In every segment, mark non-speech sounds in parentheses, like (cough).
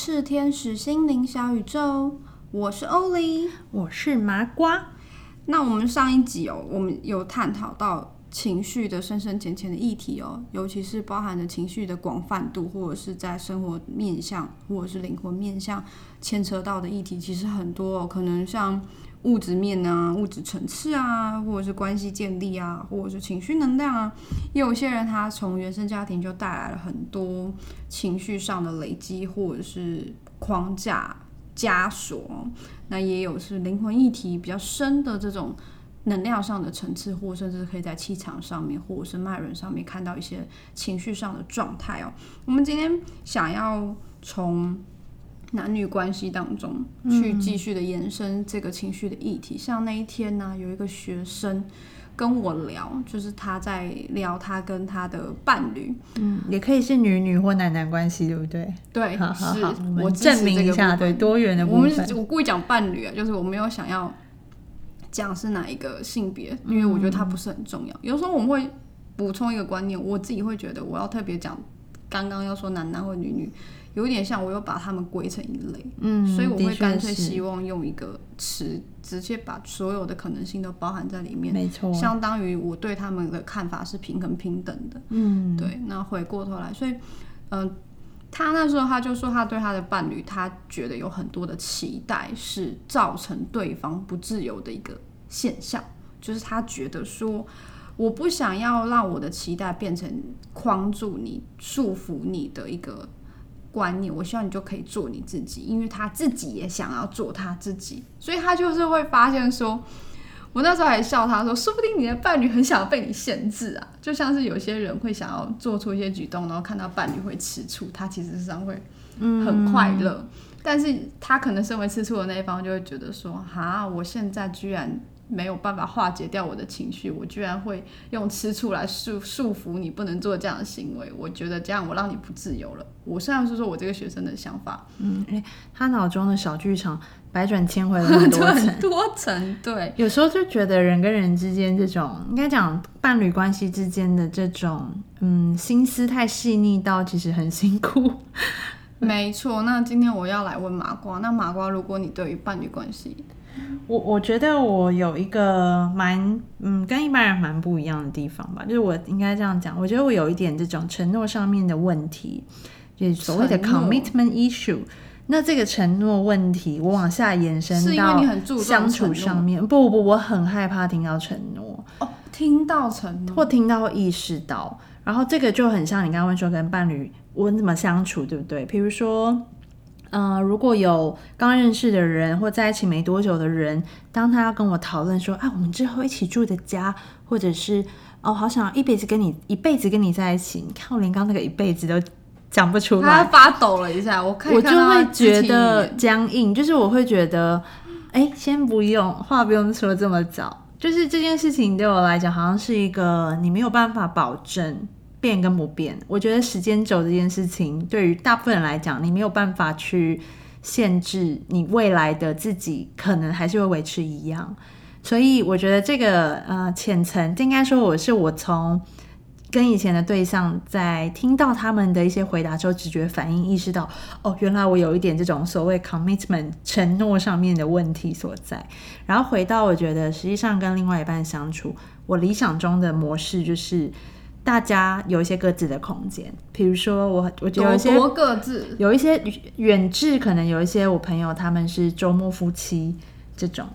赤天使心灵小宇宙，我是欧丽。我是麻瓜。那我们上一集哦，我们有探讨到情绪的深深浅浅的议题哦，尤其是包含着情绪的广泛度，或者是在生活面向，或者是灵魂面向牵扯到的议题，其实很多、哦，可能像物质面啊、物质层次啊，或者是关系建立啊，或者是情绪能量啊。也有些人他从原生家庭就带来了很多情绪上的累积，或者是框架、枷锁。那也有是灵魂议题比较深的这种能量上的层次，或甚至可以在气场上面，或者是脉轮上面看到一些情绪上的状态哦。我们今天想要从男女关系当中去继续的延伸这个情绪的议题。像那一天呢，有一个学生跟我聊，就是他在聊他跟他的伴侣，嗯，也可以是女女或男男关系，对不对？对，好好是好，我们我证明一下，对多元的我们部分。我故意讲伴侣啊，就是我没有想要讲是哪一个性别，因为我觉得它不是很重要。有时候我们会补充一个观念，我自己会觉得我要特别讲，刚刚要说男男或女女，有点像我又把他们归成一类，嗯，所以我会干脆希望用一个词，直接把所有的可能性都包含在里面，没错，相当于我对他们的看法是平衡平等的。嗯，对，那回过头来，所以，嗯、他那时候他就说，他对他的伴侣，他觉得有很多的期待是造成对方不自由的一个现象，就是他觉得说，我不想要让我的期待变成框住你、束缚你的一个观念，我希望你就可以做你自己，因为他自己也想要做他自己，所以他就是会发现说。我那时候还笑他说，说不定你的伴侣很想要被你限制啊，就像是有些人会想要做出一些举动，然后看到伴侣会吃醋，他其实上会很快乐，但是他可能身为吃醋的那一方，就会觉得说，哈，我现在居然没有办法化解掉我的情绪，我居然会用吃醋来束束缚你，不能做这样的行为，我觉得这样我让你不自由了。我虽然是说我这个学生的想法，嗯，哎，他脑中的小剧场百转千回了很多层。(laughs) 很多层，对，有时候就觉得人跟人之间这种，应该讲伴侣关系之间的这种，嗯，心思太细腻到其实很辛苦。没错。那今天我要来问麻瓜，那麻瓜，如果你对于伴侣关系，我我觉得我有一个蛮嗯跟一般人蛮不一样的地方吧，就是我应该这样讲，我觉得我有一点这种承诺上面的问题，就是所谓的 commitment issue。那这个承诺问题，我往下延伸到相处上面。不不不，我很害怕听到承诺，哦，听到承诺，或听到意识到，然后这个就很像你刚刚问说跟伴侣我怎么相处，对不对？比如说，呃，如果有刚认识的人或在一起没多久的人，当他要跟我讨论说，啊，我们之后一起住的家，或者是哦，好想要一辈子跟你一辈子跟你在一起，你看我连刚那个一辈子都讲不出来，他发抖了一下，我看我就会觉得僵硬，就是我会觉得，哎，先不用，话不用说这么早。就是这件事情对我来讲，好像是一个你没有办法保证变跟不变。我觉得时间轴这件事情，对于大部分人来讲，你没有办法去限制你未来的自己，可能还是会维持一样。所以我觉得这个呃浅层，应该说我是我从跟以前的对象在听到他们的一些回答之后，直觉反应意识到，哦，原来我有一点这种所谓 commitment 承诺上面的问题所在。然后回到我觉得，实际上跟另外一半相处，我理想中的模式就是大家有一些各自的空间。比如说我，我觉得有一些多各自，有一些远至，可能有一些我朋友他们是周末夫妻这种。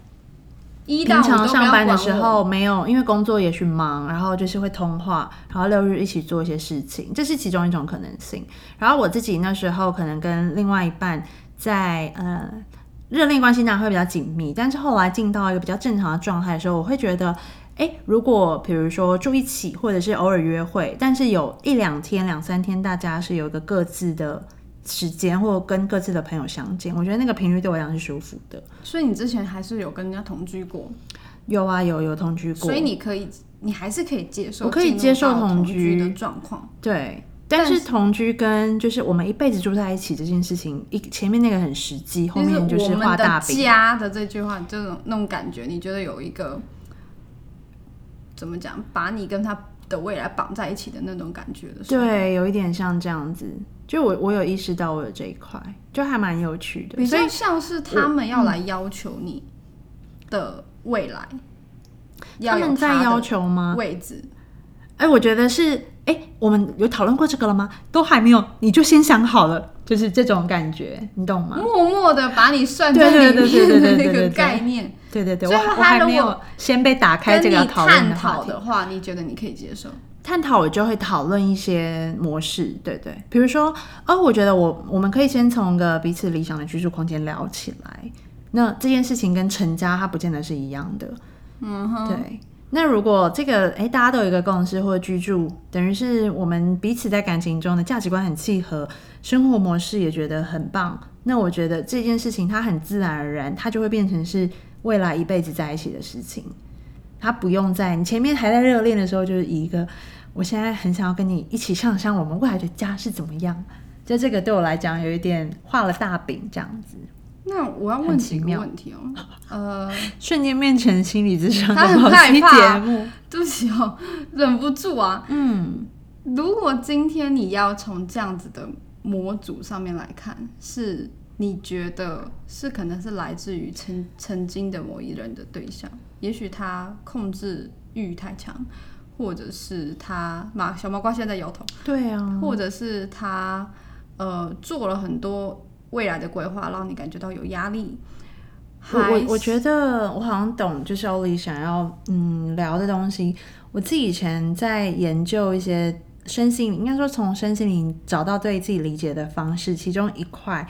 一到平常上班的时候没有，因为工作也去忙，然后就是会通话，然后六日一起做一些事情，这是其中一种可能性。然后我自己那时候可能跟另外一半在呃热恋关系那会比较紧密，但是后来进到一个比较正常的状态的时候，我会觉得。哎，如果比如说住一起，或者是偶尔约会，但是有一两天、两三天，大家是有一个各自的时间，或跟各自的朋友相见，我觉得那个频率对我来讲是舒服的。所以你之前还是有跟人家同居过，有啊，有有同居过，所以你可以，你还是可以接受，我可以接受同同居的状况。对，但是同居跟就是我们一辈子住在一起这件事情，一前面那个很实际，后面就是画大饼。家的这句话，这种那种感觉，你觉得有一个怎么讲，把你跟他的未来绑在一起的那种感觉的时候，对，有一点像这样子。就我我有意识到我有这一块，就还蛮有趣的。比较像是他们要来要求你的未来，他们在要求吗？位置。哎、我觉得是，哎、我们有讨论过这个了吗？都还没有，你就先想好了，就是这种感觉，你懂吗？默默的把你算在里面的那个概念，对对对，我还没有先被打开这个讨论探的话题讨的话，你觉得你可以接受？探讨我就会讨论一些模式，对对，比如说，哦，我觉得我我们可以先从一个彼此理想的居住空间聊起来。那这件事情跟成家它不见得是一样的，嗯哼，对。那如果这个哎大家都有一个共识或者居住，等于是我们彼此在感情中的价值观很契合，生活模式也觉得很棒，那我觉得这件事情它很自然而然，它就会变成是未来一辈子在一起的事情。他不用在你前面还在热恋的时候，就是以一个我现在很想要跟你一起想象我们未来的家是怎么样。就这个对我来讲有一点画了大饼这样子，那我要问几个问题哦。呃，(laughs) 瞬间变成心理咨商他很的某期害怕节目。对不起哦，忍不住啊。嗯，如果今天你要从这样子的模组上面来看，是你觉得是可能是来自于曾曾经的某一人的对象，也许他控制欲太强，或者是他马小毛瓜现在摇头，对啊，或者是他呃做了很多未来的规划，让你感觉到有压力。我还我我觉得我好像懂，就是欧丽想要嗯聊的东西。我自己以前在研究一些身心灵，应该说从身心灵找到对自己理解的方式，其中一块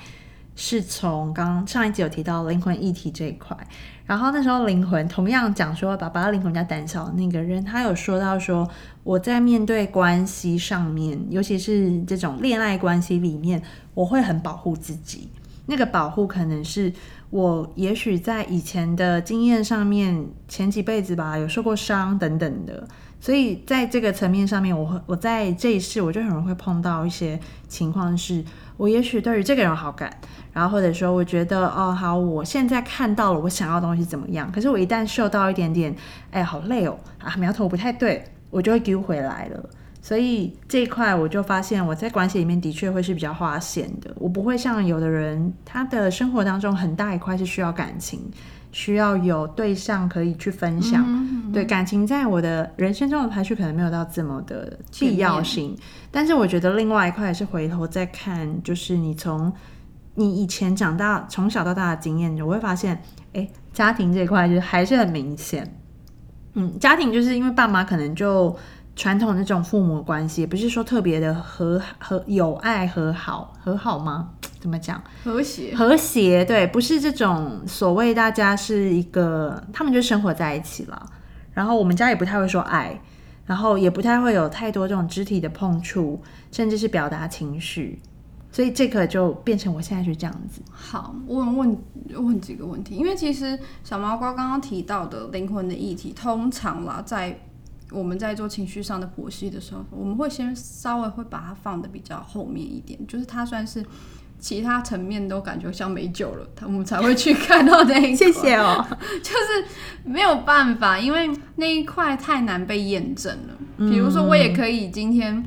是从刚上一集有提到灵魂议题这一块。然后那时候灵魂同样讲说，爸爸灵魂家胆小的那个人，他有说到说，我在面对关系上面，尤其是这种恋爱关系里面，我会很保护自己。那个保护可能是我也许在以前的经验上面，前几辈子吧有受过伤等等的，所以在这个层面上面，我会我在这一世我就很容易会碰到一些情况是，我也许对于这个人有好感，然后或者说我觉得哦好，我现在看到了我想要的东西怎么样，可是我一旦受到一点点，哎好累哦啊苗头不太对，我就会丢回来了。所以这一块我就发现，我在关系里面的确会是比较花线的。我不会像有的人，他的生活当中很大一块是需要感情，需要有对象可以去分享。对感情，在我的人生中的排序可能没有到这么的必要性。但是我觉得另外一块是回头再看，就是你从你以前长大从小到大的经验，我会发现，哎，家庭这一块就是还是很明显。嗯，家庭就是因为爸妈可能就。传统那种父母关系，不是说特别的和和友爱和好和好吗？怎么讲？和谐，和谐，对，不是这种所谓大家是一个，他们就生活在一起了。然后我们家也不太会说爱，然后也不太会有太多这种肢体的碰触，甚至是表达情绪。所以这个就变成我现在就这样子。好，我问问问几个问题，因为其实小毛瓜刚刚提到的灵魂的议题，通常啦，在我们在做情绪上的剖析的时候，我们会先稍微会把它放的比较后面一点，就是它算是其他层面都感觉像没救了，我们才会去 (laughs) 看到那一块。谢谢哦。就是没有办法，因为那一块太难被验证了。比如说，我也可以今天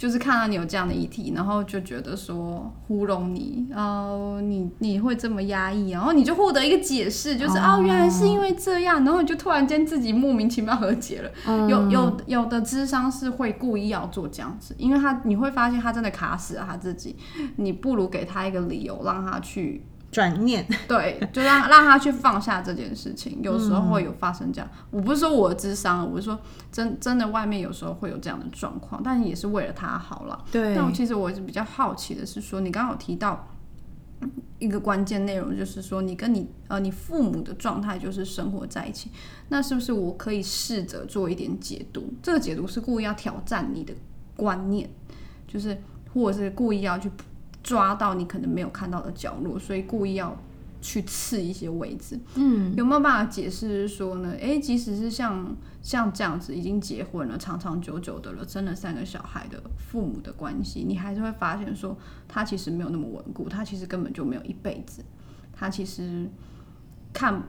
就是看到你有这样的议题，然后就觉得说糊弄你，哦，你你会这么压抑，然后你就获得一个解释，就是哦原来是因为这样，然后你就突然间自己莫名其妙和解了。有有有的智商是会故意要做这样子，因为他你会发现他真的卡死了他自己，你不如给他一个理由让他去转念，(laughs) 对，就让让他去放下这件事情。(laughs) 有时候会有发生这样，我不是说我的智商，我是说真真的外面有时候会有这样的状况，但也是为了他好了。对但我其实我是比较好奇的是说，你刚刚有提到一个关键内容，就是说你跟你呃你父母的状态就是生活在一起，那是不是我可以试着做一点解读？这个解读是故意要挑战你的观念，就是或者是故意要去抓到你可能没有看到的角落，所以故意要去刺一些位置。嗯，有没有办法解释说呢？诶，即使是像像这样子已经结婚了，长长久久的了，生了三个小孩的父母的关系，你还是会发现说，他其实没有那么稳固，他其实根本就没有一辈子，他其实看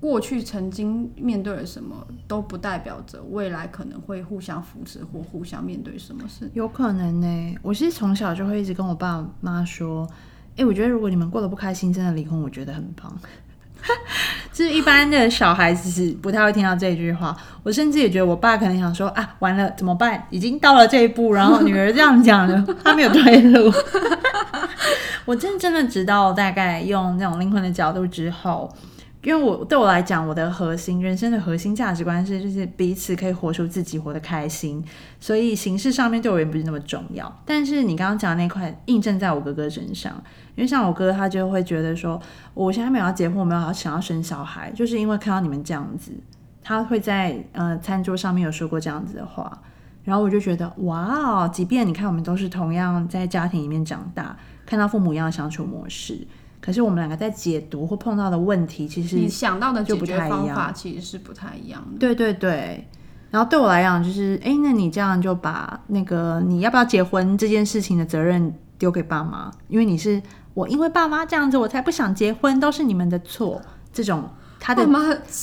过去曾经面对了什么，都不代表着未来可能会互相扶持或互相面对什么事。有可能呢、我是从小就会一直跟我爸妈说，哎、我觉得如果你们过得不开心，真的离婚，我觉得很棒。(laughs) 就是一般的小孩子是不太会听到这句话，我甚至也觉得我爸可能想说啊，完了怎么办？已经到了这一步，然后女儿这样讲了，他没有退路。(laughs) (laughs) 我真真的直到大概用那种灵魂的角度之后，因为我对我来讲，我的核心人生的核心价值观是，就是彼此可以活出自己，活得开心。所以形式上面对我也不是那么重要。但是你刚刚讲的那块印证在我哥哥身上，因为像我哥他就会觉得说，我现在没有要结婚，我没有要想要生小孩，就是因为看到你们这样子，他会在呃餐桌上面有说过这样子的话。然后我就觉得，哇哦！即便你看，我们都是同样在家庭里面长大，看到父母一样的相处模式，可是我们两个在解读或碰到的问题，其实你想到的解就不决太一样方法其实是不太一样的。对对对。然后对我来讲，就是哎，那你这样就把那个你要不要结婚这件事情的责任丢给爸妈，因为你是我，因为爸妈这样子，我才不想结婚，都是你们的错。这种他的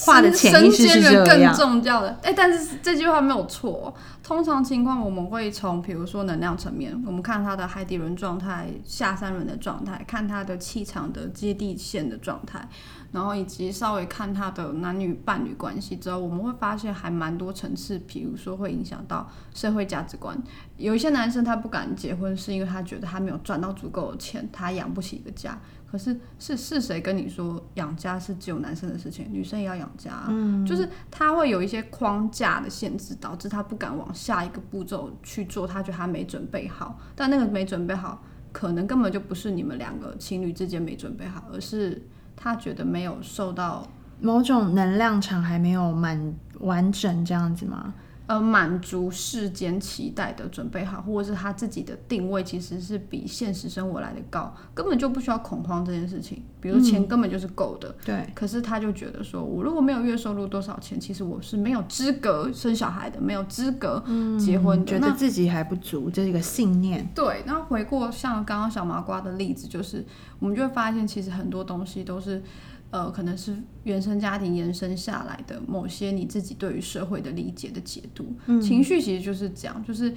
话的潜意识是这样更重要的。哎、但是这句话没有错哦、通常情况，我们会从比如说能量层面，我们看他的海底轮状态、下三轮的状态，看他的气场的接地线的状态，然后以及稍微看他的男女伴侣关系之后，我们会发现还蛮多层次，比如说会影响到社会价值观。有一些男生他不敢结婚，是因为他觉得他没有赚到足够的钱，他养不起一个家。可是是是谁跟你说养家是只有男生的事情，女生也要养家、啊？嗯，就是他会有一些框架的限制，导致他不敢往下一个步骤去做，他觉得他没准备好。但那个没准备好，可能根本就不是你们两个情侣之间没准备好，而是他觉得没有受到某种能量场还没有满完整这样子吗？呃满足世间期待的准备好，或者是他自己的定位其实是比现实生活来的高，根本就不需要恐慌这件事情。比如钱根本就是够的，对，可是他就觉得说，我如果没有月收入多少钱，其实我是没有资格生小孩的，没有资格结婚的。觉得自己还不足，这是一个信念。对，那回过像刚刚小麻瓜的例子，就是我们就会发现，其实很多东西都是，呃，可能是原生家庭延伸下来的某些你自己对于社会的理解的解读。情绪其实就是这样，就是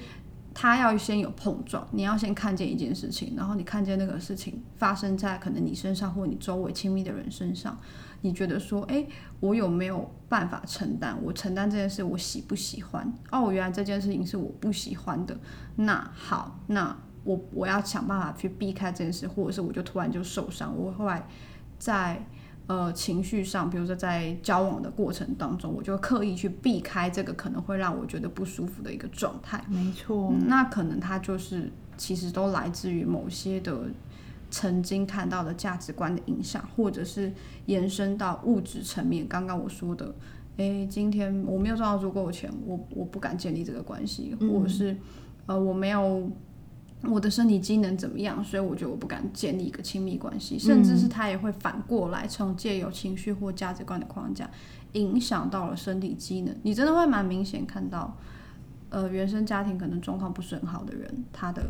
它要先有碰撞，你要先看见一件事情，然后你看见那个事情发生在可能你身上或你周围亲密的人身上，你觉得说，哎，我有没有办法承担？我承担这件事，我喜不喜欢？哦，原来这件事情是我不喜欢的。那好，那我我要想办法去避开这件事，或者是我就突然就受伤。我后来在呃情绪上，比如说在交往的过程当中，我就刻意去避开这个可能会让我觉得不舒服的一个状态。没错，嗯那可能它就是其实都来自于某些的曾经看到的价值观的影响，或者是延伸到物质层面。刚刚我说的，诶，今天我没有赚到足够的钱，我我不敢建立这个关系，或者是呃我没有。我的身体机能怎么样？所以我觉得我不敢建立一个亲密关系，甚至是他也会反过来从借由情绪或价值观的框架影响到了身体机能。你真的会蛮明显看到，呃，原生家庭可能状况不是很好的人，他的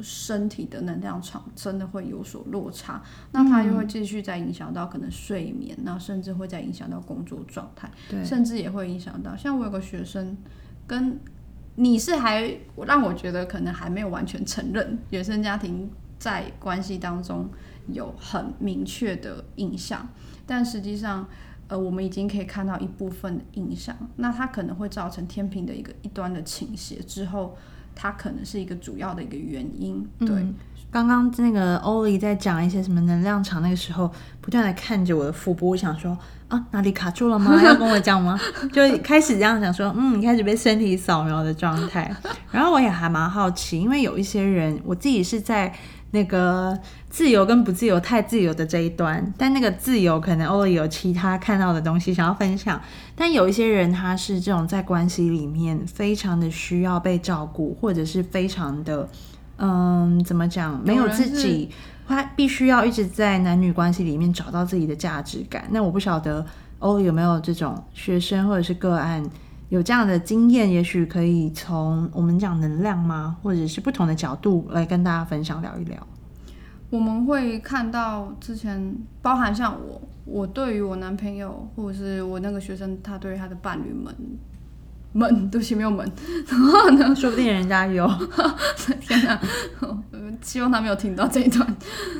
身体的能量场真的会有所落差，那他又会继续再影响到可能睡眠，那甚至会再影响到工作状态，对，甚至也会影响到，像我有个学生跟你是还让我觉得可能还没有完全承认原生家庭在关系当中有很明确的影响，但实际上。呃，我们已经可以看到一部分的影响，那它可能会造成天平的一个一端的倾斜，之后它可能是一个主要的一个原因。对，嗯刚刚那个欧丽在讲一些什么能量场，那个时候不断的看着我的腹部，我想说啊哪里卡住了吗？(laughs) 要跟我讲吗？就开始这样想说，嗯，开始被身体扫描的状态。然后我也还蛮好奇，因为有一些人，我自己是在那个自由跟不自由、太自由的这一端，但那个自由可能偶尔有其他看到的东西想要分享，但有一些人他是这种在关系里面非常的需要被照顾，或者是非常的。嗯，怎么讲？没有自己，他必须要一直在男女关系里面找到自己的价值感。那我不晓得欧有没有这种学生或者是个案有这样的经验，也许可以从我们讲能量吗，或者是不同的角度来跟大家分享聊一聊。我们会看到之前，包含像我，我对于我男朋友或者是我那个学生，他对于他的伴侣们们，对不起没有门，然后呢，说不定人家有。(laughs) 天哪，呃希望他没有听到这一段。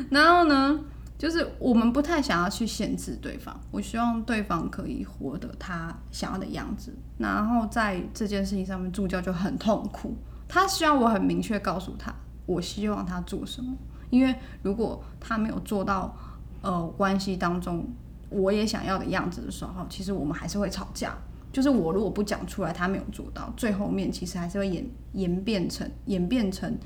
然后呢，就是我们不太想要去限制对方，我希望对方可以活得他想要的样子。然后在这件事情上面，助教就很痛苦，他希望我很明确告诉他，我希望他做什么。因为如果他没有做到，呃，关系当中我也想要的样子的时候，其实我们还是会吵架。就是我如果不讲出来，他没有做到，最后面其实还是会演演变成演变成，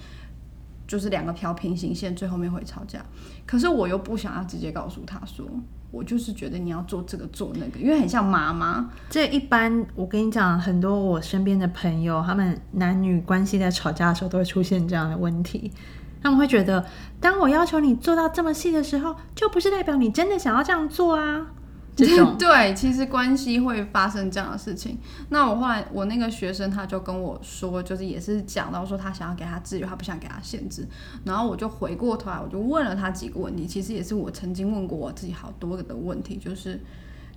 就是两个条平行线，最后面会吵架。可是我又不想要直接告诉他说，我就是觉得你要做这个做那个，因为很像妈妈。这一般，我跟你讲，很多我身边的朋友，他们男女关系在吵架的时候，都会出现这样的问题。他们会觉得，当我要求你做到这么细的时候，就不是代表你真的想要这样做啊。这种 (laughs) 对，其实关系会发生这样的事情。那我后来，我那个学生他就跟我说，就是也是讲到说他想要给他自由，他不想给他限制。然后我就回过头来，我就问了他几个问题，其实也是我曾经问过我自己好多个的问题，就是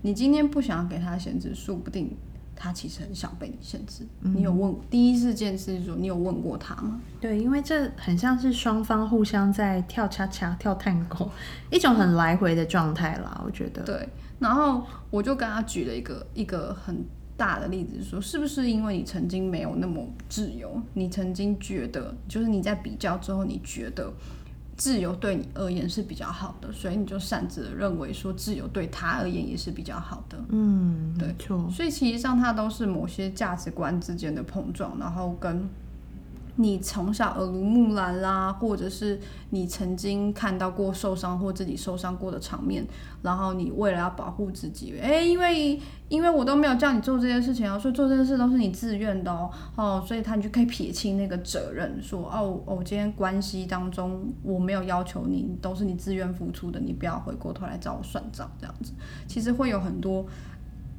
你今天不想要给他限制，说不定他其实很想被你限制。你有问第一事件是说你有问过他吗？对，因为这很像是双方互相在跳恰恰、跳探戈，一种很来回的状态啦。我觉得，对。然后我就跟他举了一个一个很大的例子，说是不是因为你曾经没有那么自由，你曾经觉得就是你在比较之后，你觉得自由对你而言是比较好的，所以你就擅自的认为说自由对他而言也是比较好的。嗯，对。所以其实上它都是某些价值观之间的碰撞，然后跟你从小耳濡目染啦，或者是你曾经看到过受伤或自己受伤过的场面，然后你为了要保护自己，诶，因为因为我都没有叫你做这件事情啊，所以做这件事都是你自愿的哦，哦，所以他你就可以撇清那个责任，说哦哦，今天关系当中我没有要求你，都是你自愿付出的，你不要回过头来找我算账，这样子，其实会有很多。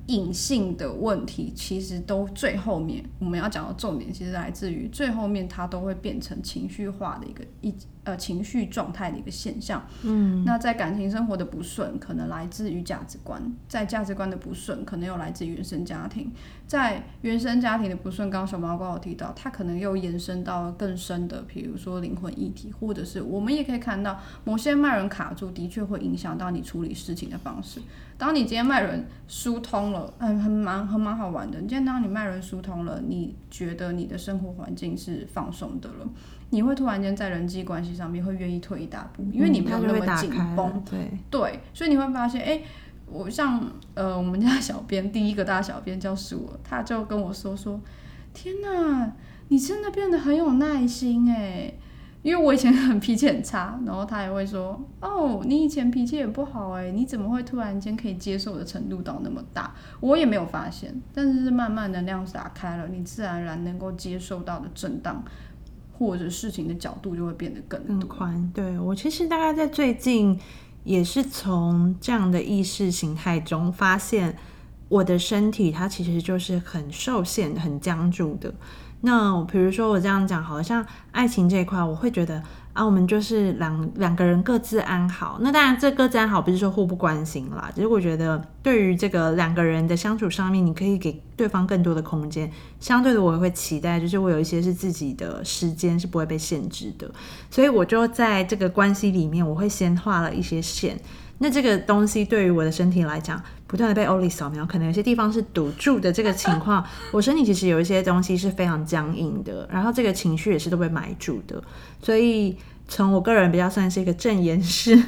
隐性的问题其实都最后面我们要讲的重点，其实来自于最后面它都会变成情绪化的一个一呃情绪状态的一个现象。嗯，那在感情生活的不顺，可能来自于价值观；在价值观的不顺，可能又来自于原生家庭；在原生家庭的不顺，刚刚小毛瓜有提到，它可能又延伸到更深的，比如说灵魂议题，或者是我们也可以看到某些脉轮卡住，的确会影响到你处理事情的方式。当你今天脉轮疏通了，嗯很蛮很蛮好玩的。你今天当你脉轮疏通了，你觉得你的生活环境是放松的了，你会突然间在人际关系上面会愿意退一大步，因为你没有那么紧绷。对，对，所以你会发现，哎、我像呃我们家小编第一个大小编叫是我，他就跟我说说，天哪，你真的变得很有耐心哎。因为我以前很脾气很差，(laughs) 然后他也会说：“哦，你以前脾气也不好哎，你怎么会突然间可以接受的程度到那么大？”我也没有发现，但是是慢慢能量打开了，你自然而然能够接受到的震荡或者事情的角度就会变得更。宽。对我其实大概在最近也是从这样的意识形态中发现，我的身体它其实就是很受限、很僵住的。那比如说我这样讲，好像爱情这一块，我会觉得啊，我们就是两两个人各自安好。那当然，这各自安好不是说互不关心啦，只是我觉得对于这个两个人的相处上面，你可以给对方更多的空间。相对的，我也会期待，就是我有一些是自己的时间是不会被限制的。所以我就在这个关系里面，我会先画了一些线。那这个东西对于我的身体来讲，不断的被欧丽扫描，可能有些地方是堵住的。这个情况，我身体其实有一些东西是非常僵硬的，然后这个情绪也是都被埋住的。所以从我个人比较算是一个正言师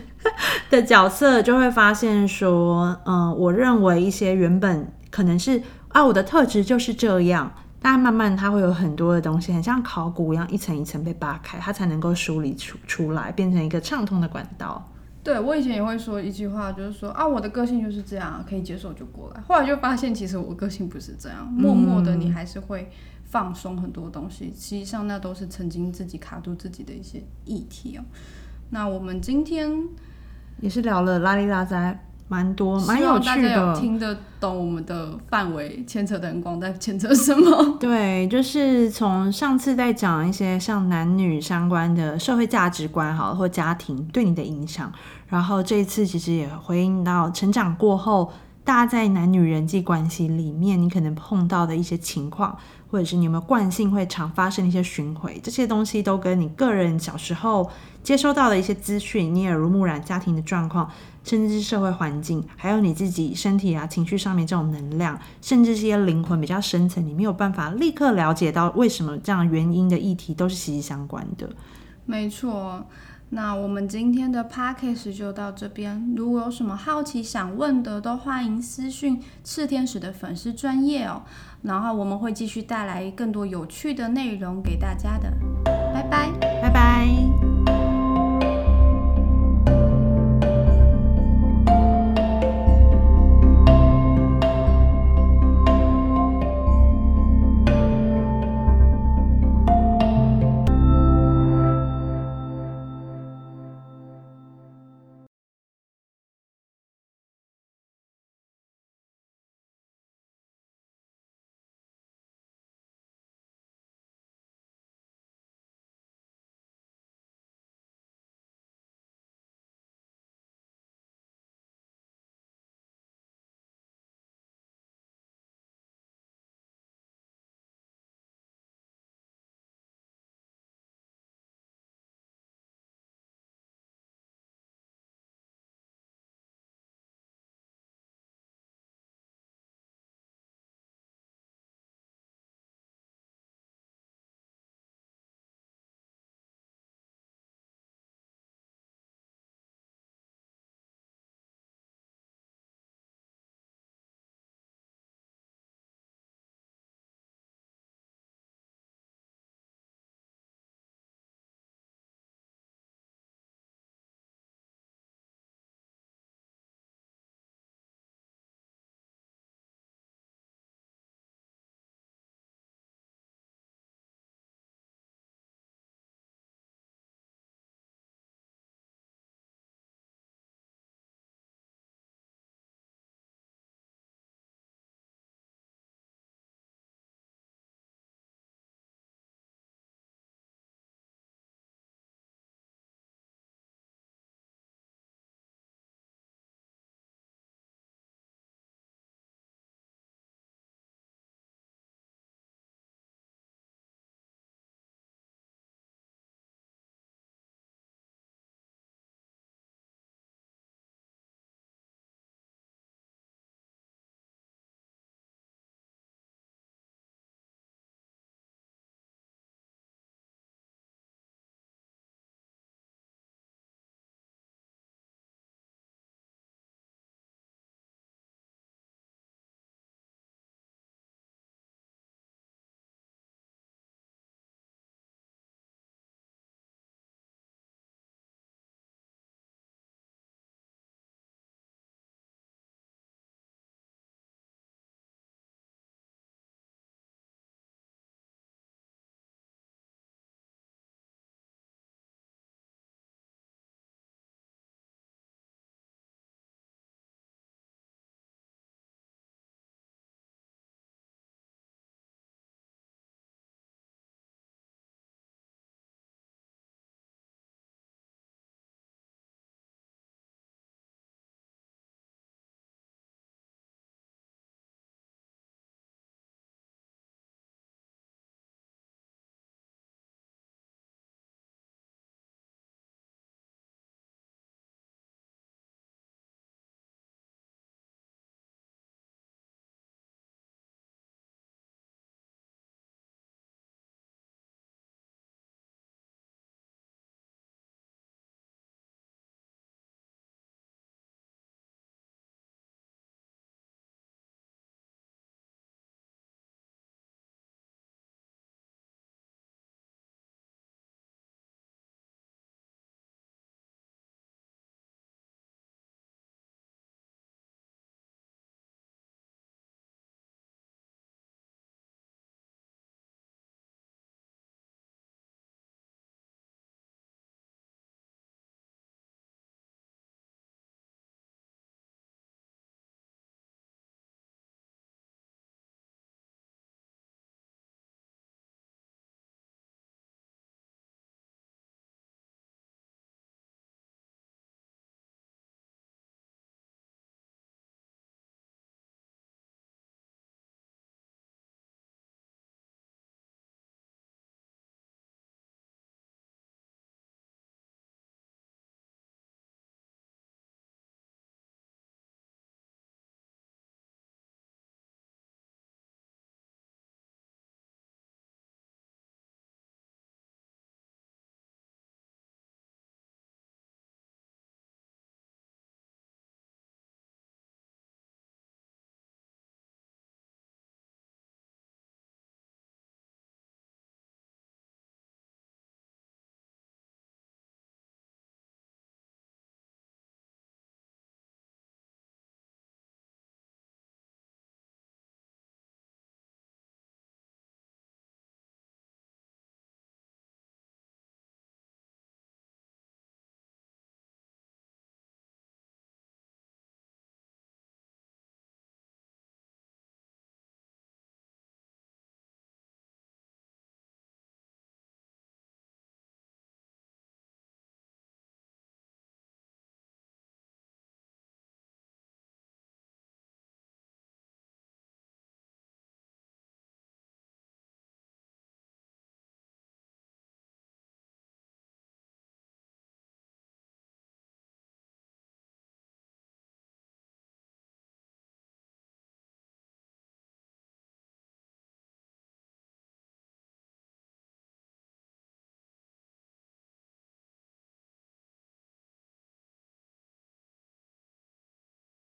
的角色，就会发现说，嗯、我认为一些原本可能是啊我的特质就是这样。但慢慢它会有很多的东西，很像考古一样，一层一层被扒开，它才能够梳理出出来，变成一个畅通的管道。对我以前也会说一句话，就是说啊，我的个性就是这样，可以接受就过来。后来就发现，其实我个性不是这样，默默的你还是会放松很多东西。实际上，那都是曾经自己卡住自己的一些议题哦。那我们今天也是聊了拉里拉扎蛮多，蛮有趣的。听得懂我们的范围牵扯的很广，在牵扯什么？(laughs) 对，就是从上次在讲一些像男女相关的社会价值观，好，或家庭对你的影响，然后这一次其实也回应到成长过后，大家在男女人际关系里面，你可能碰到的一些情况，或者是你有没有惯性会常发生的一些巡回，这些东西都跟你个人小时候接收到的一些资讯，你耳濡目染家庭的状况，甚至是社会环境，还有你自己身体啊、情绪上面这种能量，甚至是一些灵魂比较深层，你没有办法立刻了解到为什么这样原因的议题，都是息息相关的。没错，那我们今天的 p a c k a g e 就到这边。如果有什么好奇想问的，都欢迎私讯赤天使的粉丝专业哦。然后我们会继续带来更多有趣的内容给大家的。拜拜拜拜。